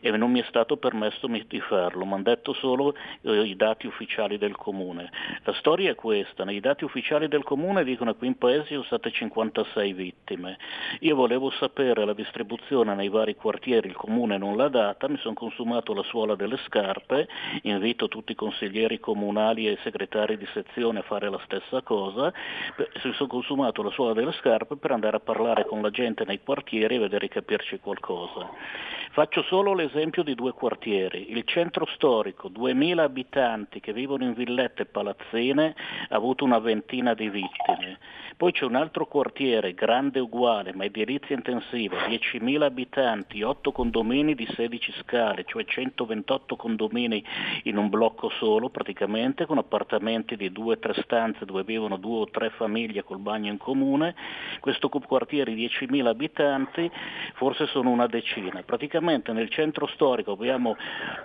e non mi è stato permesso di farlo, mi hanno detto solo eh, i dati ufficiali del comune. La storia è questa, nei dati ufficiali del comune dicono che qui in paese sono state 56 vittime. Io volevo sapere la distribuzione nei vari quartieri il comune non l'ha data, mi sono consumato la suola delle scarpe, invito tutti i consiglieri comunali e i segretari di sezione a fare la stessa cosa, mi sono consumato la suola delle scarpe per andare a parlare con la gente nei quartieri e vedere capirci qualcosa. Faccio solo l'esempio di due quartieri. Il centro storico, 2000 abitanti che vivono in villette e palazzine, ha avuto una ventina di vittime. Poi c'è un altro quartiere, grande uguale, ma edilizia intensiva, 10.000 abitanti, 8 condomini di 16 scale, cioè 128 condomini in un blocco solo praticamente, con appartamenti di 2-3 stanze dove vivono due o tre famiglie col bagno in comune. Questo quartiere di 10.000 abitanti forse sono una decina. Praticamente nel centro storico abbiamo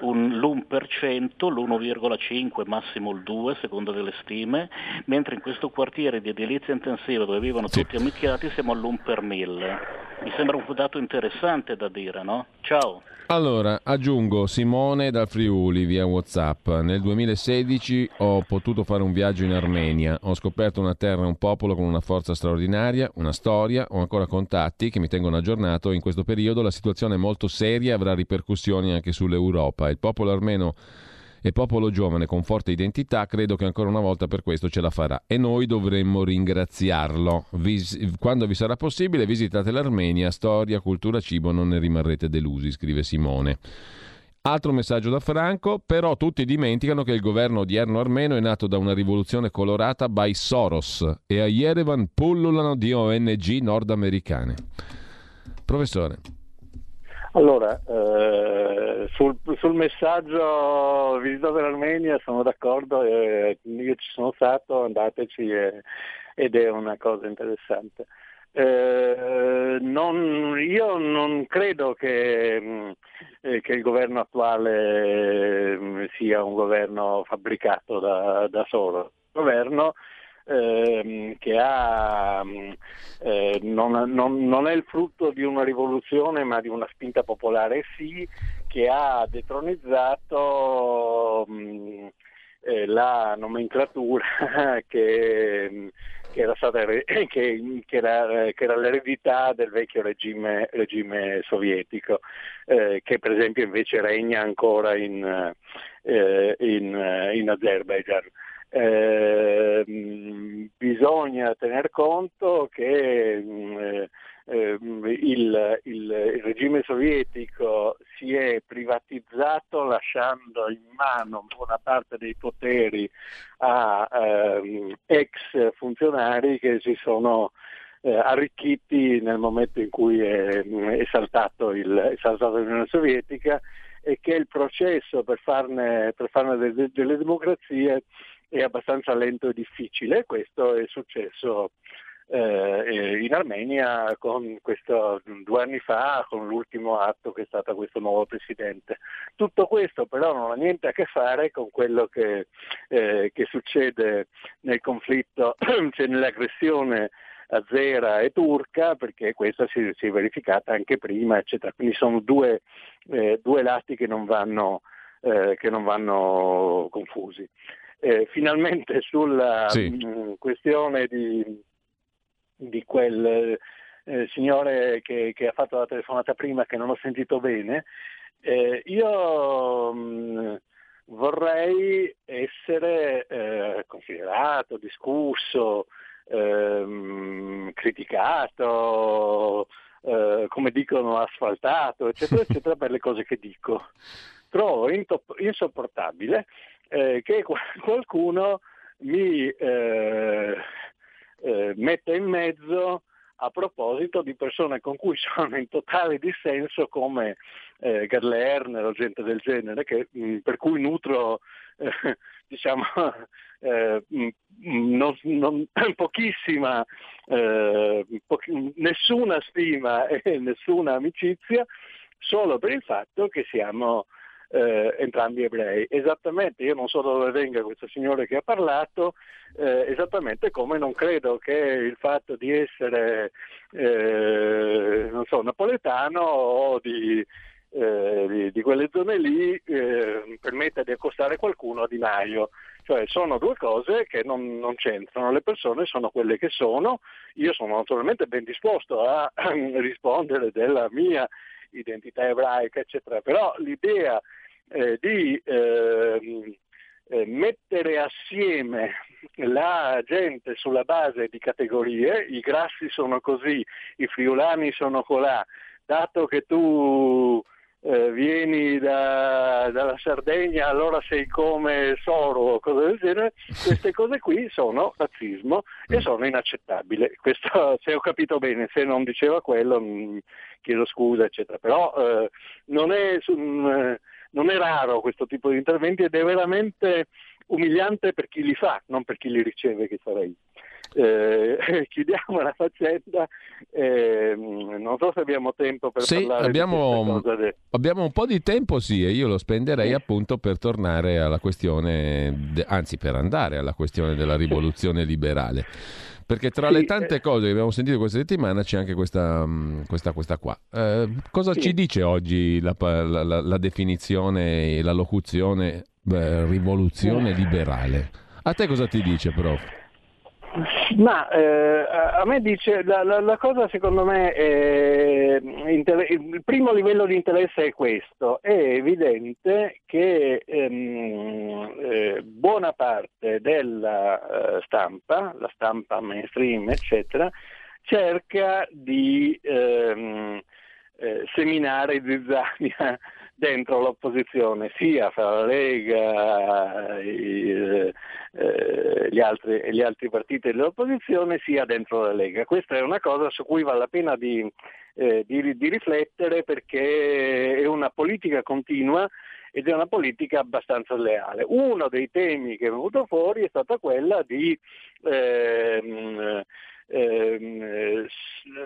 un, l'1%, l'1,5, massimo il 2 secondo delle stime, mentre in questo quartiere di edilizia intensiva dove vivono sì. tutti amicchiati siamo all'1 per 1000. Mi sembra un dato interessante da dire, no? Ciao. Allora, aggiungo Simone dal Friuli via Whatsapp. Nel 2016 ho potuto fare un viaggio in Armenia. Ho scoperto una terra e un popolo con una forza straordinaria, una storia, ho ancora contatti che mi tengono aggiornato. In questo periodo la situazione è molto seria e avrà ripercussioni anche sull'Europa. Il popolo armeno e popolo giovane con forte identità, credo che ancora una volta per questo ce la farà e noi dovremmo ringraziarlo. Vis- quando vi sarà possibile visitate l'Armenia, storia, cultura, cibo, non ne rimarrete delusi, scrive Simone. Altro messaggio da Franco, però tutti dimenticano che il governo odierno armeno è nato da una rivoluzione colorata by Soros e a Yerevan pullulano di ONG nordamericane. Professore. Allora, eh, sul, sul, messaggio visitate l'Armenia sono d'accordo, eh, io ci sono stato, andateci eh, ed è una cosa interessante. Eh, non, io non credo che, eh, che, il governo attuale mm, sia un governo fabbricato da, da solo. Il governo ehm, che ha, mm, eh, non, non, non, è il frutto di una rivoluzione ma di una spinta popolare, sì, che ha detronizzato mh, mm, eh, la nomenclatura che, mm, che, era stata, che, che, era, che, era, l'eredità del vecchio regime, regime sovietico, eh, che per esempio invece regna ancora in, eh, in, in Azerbaijan. Eh, bisogna tener conto che eh, eh, il, il, regime sovietico si è privatizzato lasciando in mano buona parte dei poteri a ehm, ex funzionari che si sono eh, arricchiti nel momento in cui è, è, saltato l'Unione Sovietica e che il processo per farne, per farne delle, delle democrazie è abbastanza lento e difficile. Questo è successo eh, in Armenia questo, due anni fa con l'ultimo atto che è stato questo nuovo presidente. Tutto questo però non ha niente a che fare con quello che, eh, che succede nel conflitto, cioè nell'aggressione azera e turca, perché questa si, si, è verificata anche prima, eccetera. Quindi sono due, eh, due lati che non vanno, eh, che non vanno confusi. Eh, finalmente sulla sì. mh, mm, questione di, di quel eh, signore che, che, ha fatto la telefonata prima che non ho sentito bene, eh, io mh, mm, vorrei essere eh, considerato, discusso, ehm, criticato, eh, come dicono asfaltato, eccetera, eccetera, per le cose che dico. Trovo insopportabile eh, che qualcuno mi eh, eh, metta in mezzo a proposito di persone con cui sono in totale dissenso come eh, Erner o gente del genere, che, mh, mm, per cui nutro eh, diciamo, eh, mh, mm, non, non, pochissima, eh, pochi, nessuna stima e nessuna amicizia, solo per il fatto che siamo eh, entrambi ebrei. Esattamente, io non so da dove venga questo signore che ha parlato, eh, esattamente come non credo che il fatto di essere, eh, non so, napoletano o di, eh, di, di quelle zone lì eh, permetta di accostare qualcuno a Di Maio. Cioè sono due cose che non, non, c'entrano, le persone sono quelle che sono, io sono naturalmente ben disposto a rispondere della mia identità ebraica, eccetera, però l'idea eh, di eh, eh, mettere assieme la gente sulla base di categorie, i grassi sono così, i friulani sono colà, dato che tu eh, vieni da, dalla Sardegna allora sei come Soro o cose del genere, queste cose qui sono razzismo e sono inaccettabili. Questo, se ho capito bene, se non diceva quello mh, chiedo scusa, eccetera. Però eh, non, è, mh, non è raro questo tipo di interventi ed è veramente umiliante per chi li fa, non per chi li riceve, che sarei. Eh, chiudiamo la faccenda, eh, non so se abbiamo tempo per sì, parlare abbiamo, di abbiamo un po' di tempo sì e io lo spenderei appunto per tornare alla questione, anzi per andare alla questione della rivoluzione liberale. Perché tra sì, le tante eh... cose che abbiamo sentito questa settimana c'è anche questa, mm, questa, questa qua. Eh, cosa sì. ci dice oggi la, la, la, la definizione e la locuzione beh, rivoluzione liberale? A te cosa ti dice, prof? Ma eh, a me dice, la, la, la, cosa secondo me, è, il primo livello di interesse è questo, è evidente che ehm, eh, buona parte della eh, stampa, la stampa mainstream eccetera, cerca di ehm, eh, seminare zizzania dentro l'opposizione, sia fra la Lega e eh, gli, altri, gli, altri, partiti dell'opposizione, sia dentro la Lega. Questa è una cosa su cui vale la pena di, eh, di, di riflettere perché è una politica continua ed è una politica abbastanza leale. Uno dei temi che è venuto fuori è stata quella di ehm, ehm,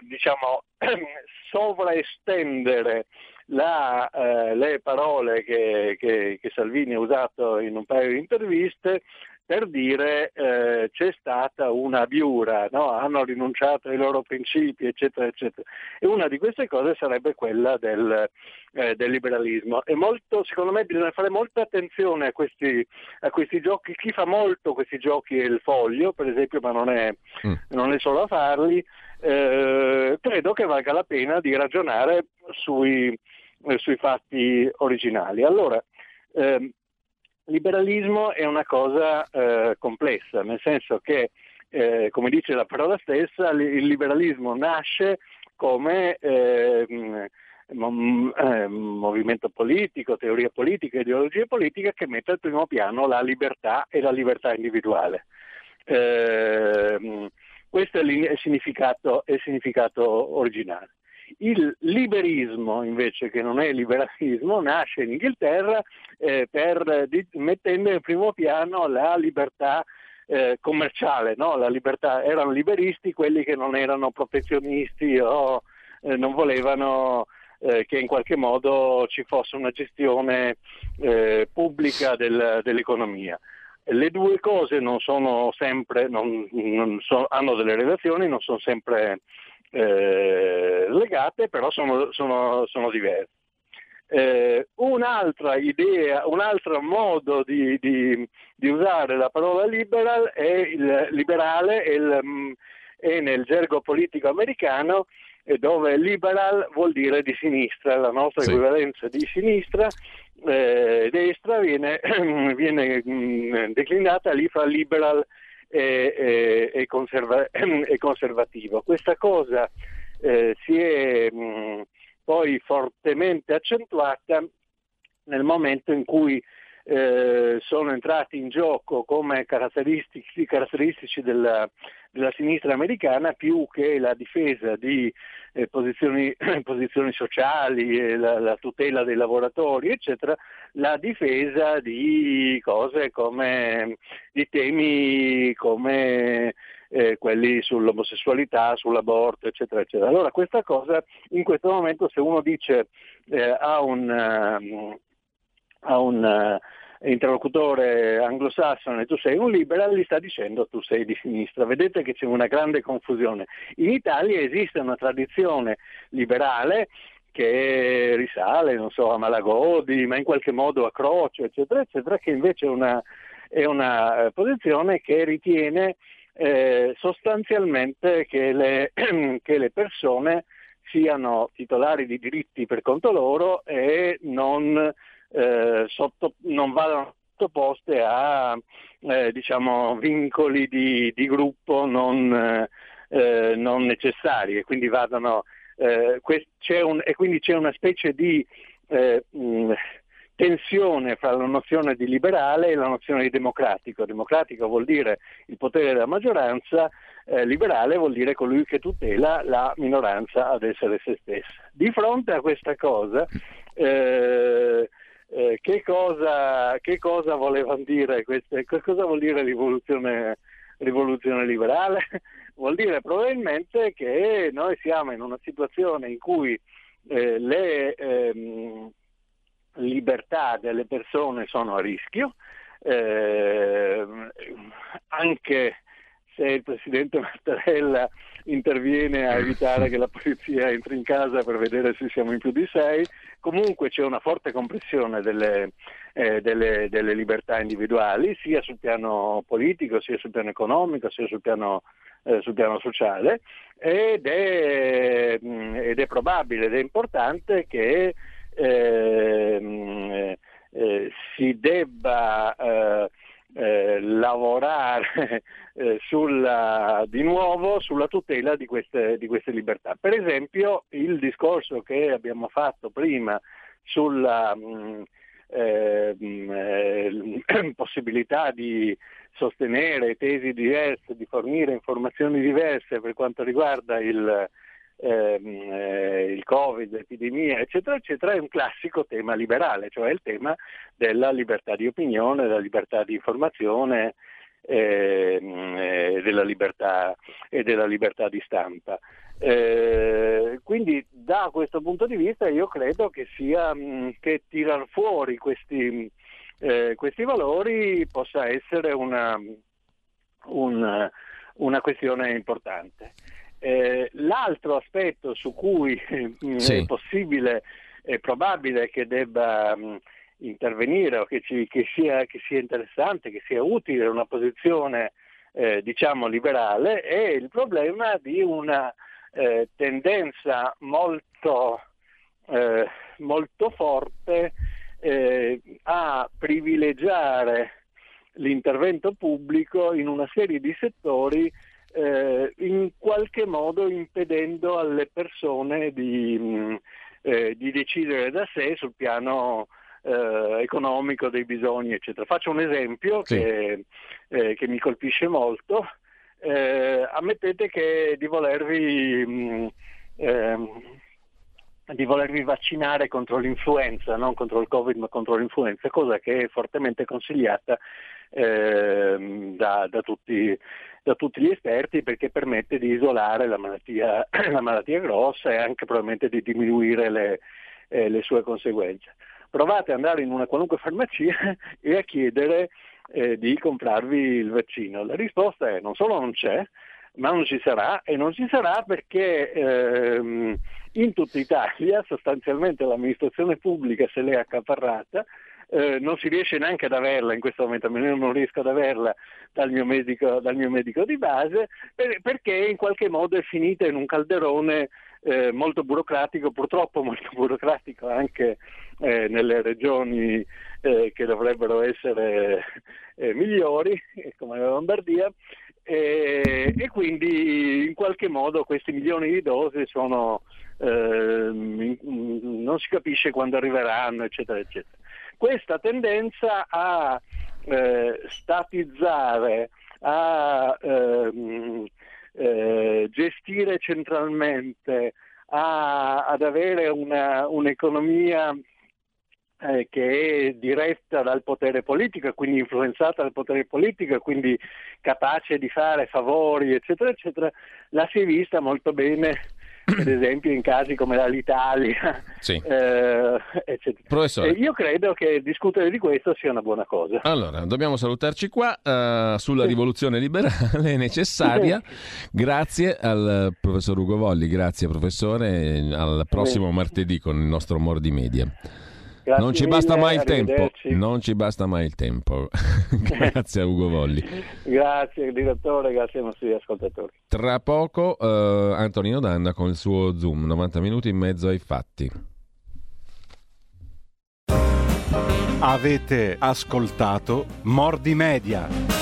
diciamo, sovraestendere la, eh, le parole che, che, che, Salvini ha usato in un paio di interviste per dire eh, c'è stata una biura, no? hanno rinunciato ai loro principi, eccetera, eccetera. E una di queste cose sarebbe quella del, eh, del liberalismo. E molto, secondo me bisogna fare molta attenzione a questi, a questi, giochi. Chi fa molto questi giochi è il foglio, per esempio, ma non è, mm. non è solo a farli. Eh, credo che valga la pena di ragionare sui, eh, sui fatti originali. Allora, ehm, liberalismo è una cosa eh, complessa, nel senso che, eh, come dice la parola stessa, il liberalismo nasce come eh, movimento politico, teoria politica, ideologia politica che mette al primo piano la libertà e la libertà individuale. Eh, questo è il significato, è il significato originale. Il liberismo, invece, che non è liberalismo, nasce in Inghilterra eh, per, di, mettendo in primo piano la libertà eh, commerciale, no? la libertà, erano liberisti quelli che non erano protezionisti o eh, non volevano eh, che in qualche modo ci fosse una gestione eh, pubblica del, dell'economia. Le due cose non sono sempre, non, non so, hanno delle relazioni, non sono sempre eh, legate, però sono, sono, sono diverse. Eh, un'altra idea, un altro modo di, di, di, usare la parola liberal è il liberale è, il, mm, è nel gergo politico americano dove liberal vuol dire di sinistra, la nostra sì. equivalenza di sinistra, eh, destra viene, viene mm, declinata lì fra liberal e, e, conserva, e conservativo. Questa cosa eh, si è mh, mm, poi fortemente accentuata nel momento in cui eh, sono entrati in gioco come caratteristici, caratteristici della, della, sinistra americana più che la difesa di eh, posizioni, posizioni, sociali, la, la, tutela dei lavoratori, eccetera, la difesa di cose come di temi come eh, quelli sull'omosessualità, sull'aborto, eccetera, eccetera. Allora questa cosa in questo momento se uno dice eh, a un, uh, a un interlocutore anglosassone tu sei un liberal, gli sta dicendo tu sei di sinistra. Vedete che c'è una grande confusione. In Italia esiste una tradizione liberale che risale, non so, a Malagodi, ma in qualche modo a Croce, eccetera, eccetera, che invece è una, è una eh, posizione che ritiene eh, sostanzialmente che le, che le persone siano titolari di diritti per conto loro e non eh, sotto, non vadano sottoposte a eh, diciamo, vincoli di, di gruppo non, eh, non, necessari e quindi, vadano, eh, c'è un, e quindi c'è una specie di mh, eh, tensione fra la nozione di liberale e la nozione di democratico. Democratico vuol dire il potere della maggioranza, eh, liberale vuol dire colui che tutela la minoranza ad essere se stessa. Di fronte a questa cosa, eh, eh, che, cosa, che cosa volevano dire queste, cosa vuol dire rivoluzione rivoluzione liberale? Vuol dire probabilmente che noi siamo in una situazione in cui eh, le ehm, libertà delle persone sono a rischio, eh, anche se il Presidente Mattarella interviene a evitare che la polizia entri in casa per vedere se siamo in più di sei, comunque c'è una forte compressione delle, eh, delle, delle libertà individuali, sia sul piano politico, sia sul piano economico, sia sul piano, eh, sul piano sociale ed è, mm, ed è, probabile ed è importante che eh, eh si debba eh, eh, lavorare eh, sulla, di nuovo sulla tutela di queste, di queste, libertà. Per esempio il discorso che abbiamo fatto prima sulla mh, mm, eh, mh, eh, possibilità di sostenere tesi diverse, di fornire informazioni diverse per quanto riguarda il, ehm, eh, il Covid, l'epidemia, eccetera, eccetera, è un classico tema liberale, cioè il tema della libertà di opinione, della libertà di informazione ehm, eh, della libertà, e della libertà di stampa. Eh, quindi da questo punto di vista io credo che sia mm, che tirar fuori questi, eh, questi valori possa essere una, un, una questione importante. Eh, l'altro aspetto su cui sì. è possibile, è probabile che debba mh, intervenire o che, ci, che, sia, che, sia, interessante, che sia utile una posizione eh, diciamo liberale, è il problema di una eh, tendenza molto, eh, molto forte eh, a privilegiare l'intervento pubblico in una serie di settori eh, in qualche modo impedendo alle persone di, mh, mm, eh, di decidere da sé sul piano eh, economico dei bisogni, eccetera. Faccio un esempio sì. che, eh, che, mi colpisce molto. Eh, ammettete che di volervi, mh, mm, ehm, di volervi vaccinare contro l'influenza, non contro il Covid ma contro l'influenza, cosa che è fortemente consigliata ehm, da, da tutti da tutti gli esperti perché permette di isolare la malattia, la malattia grossa e anche probabilmente di diminuire le, eh, le, sue conseguenze. Provate ad andare in una qualunque farmacia e a chiedere eh, di comprarvi il vaccino. La risposta è non solo non c'è, ma non ci sarà e non ci sarà perché ehm, in tutta Italia sostanzialmente l'amministrazione pubblica se l'è accaparrata eh, non si riesce neanche ad averla in questo momento, io non riesco ad averla dal mio medico, dal mio medico di base, per, perché in qualche modo è finita in un calderone eh, molto burocratico, purtroppo molto burocratico anche eh, nelle regioni eh, che dovrebbero essere eh, migliori, come la Lombardia, e, e, quindi in qualche modo questi milioni di dosi sono, eh, non si capisce quando arriveranno, eccetera, eccetera. Questa tendenza a eh, statizzare, a ehm, eh, gestire centralmente, a, ad avere una, un'economia eh, che è diretta dal potere politico quindi influenzata dal potere politico quindi capace di fare favori, eccetera, eccetera, la si è vista molto bene per esempio in casi come l'Italia, sì. eh, Professore. io credo che discutere di questo sia una buona cosa. Allora, dobbiamo salutarci qua uh, sulla rivoluzione liberale necessaria. grazie al professor Ugo Volli, grazie professore, al prossimo martedì con il nostro Mordi Media. Grazie non ci mille, basta mai il tempo. Non ci basta mai il tempo. grazie a Ugo Volli. Grazie direttore, grazie ai nostri ascoltatori. Tra poco uh, Antonino Danna con il suo Zoom, 90 minuti in mezzo ai fatti. Avete ascoltato Mordi Media.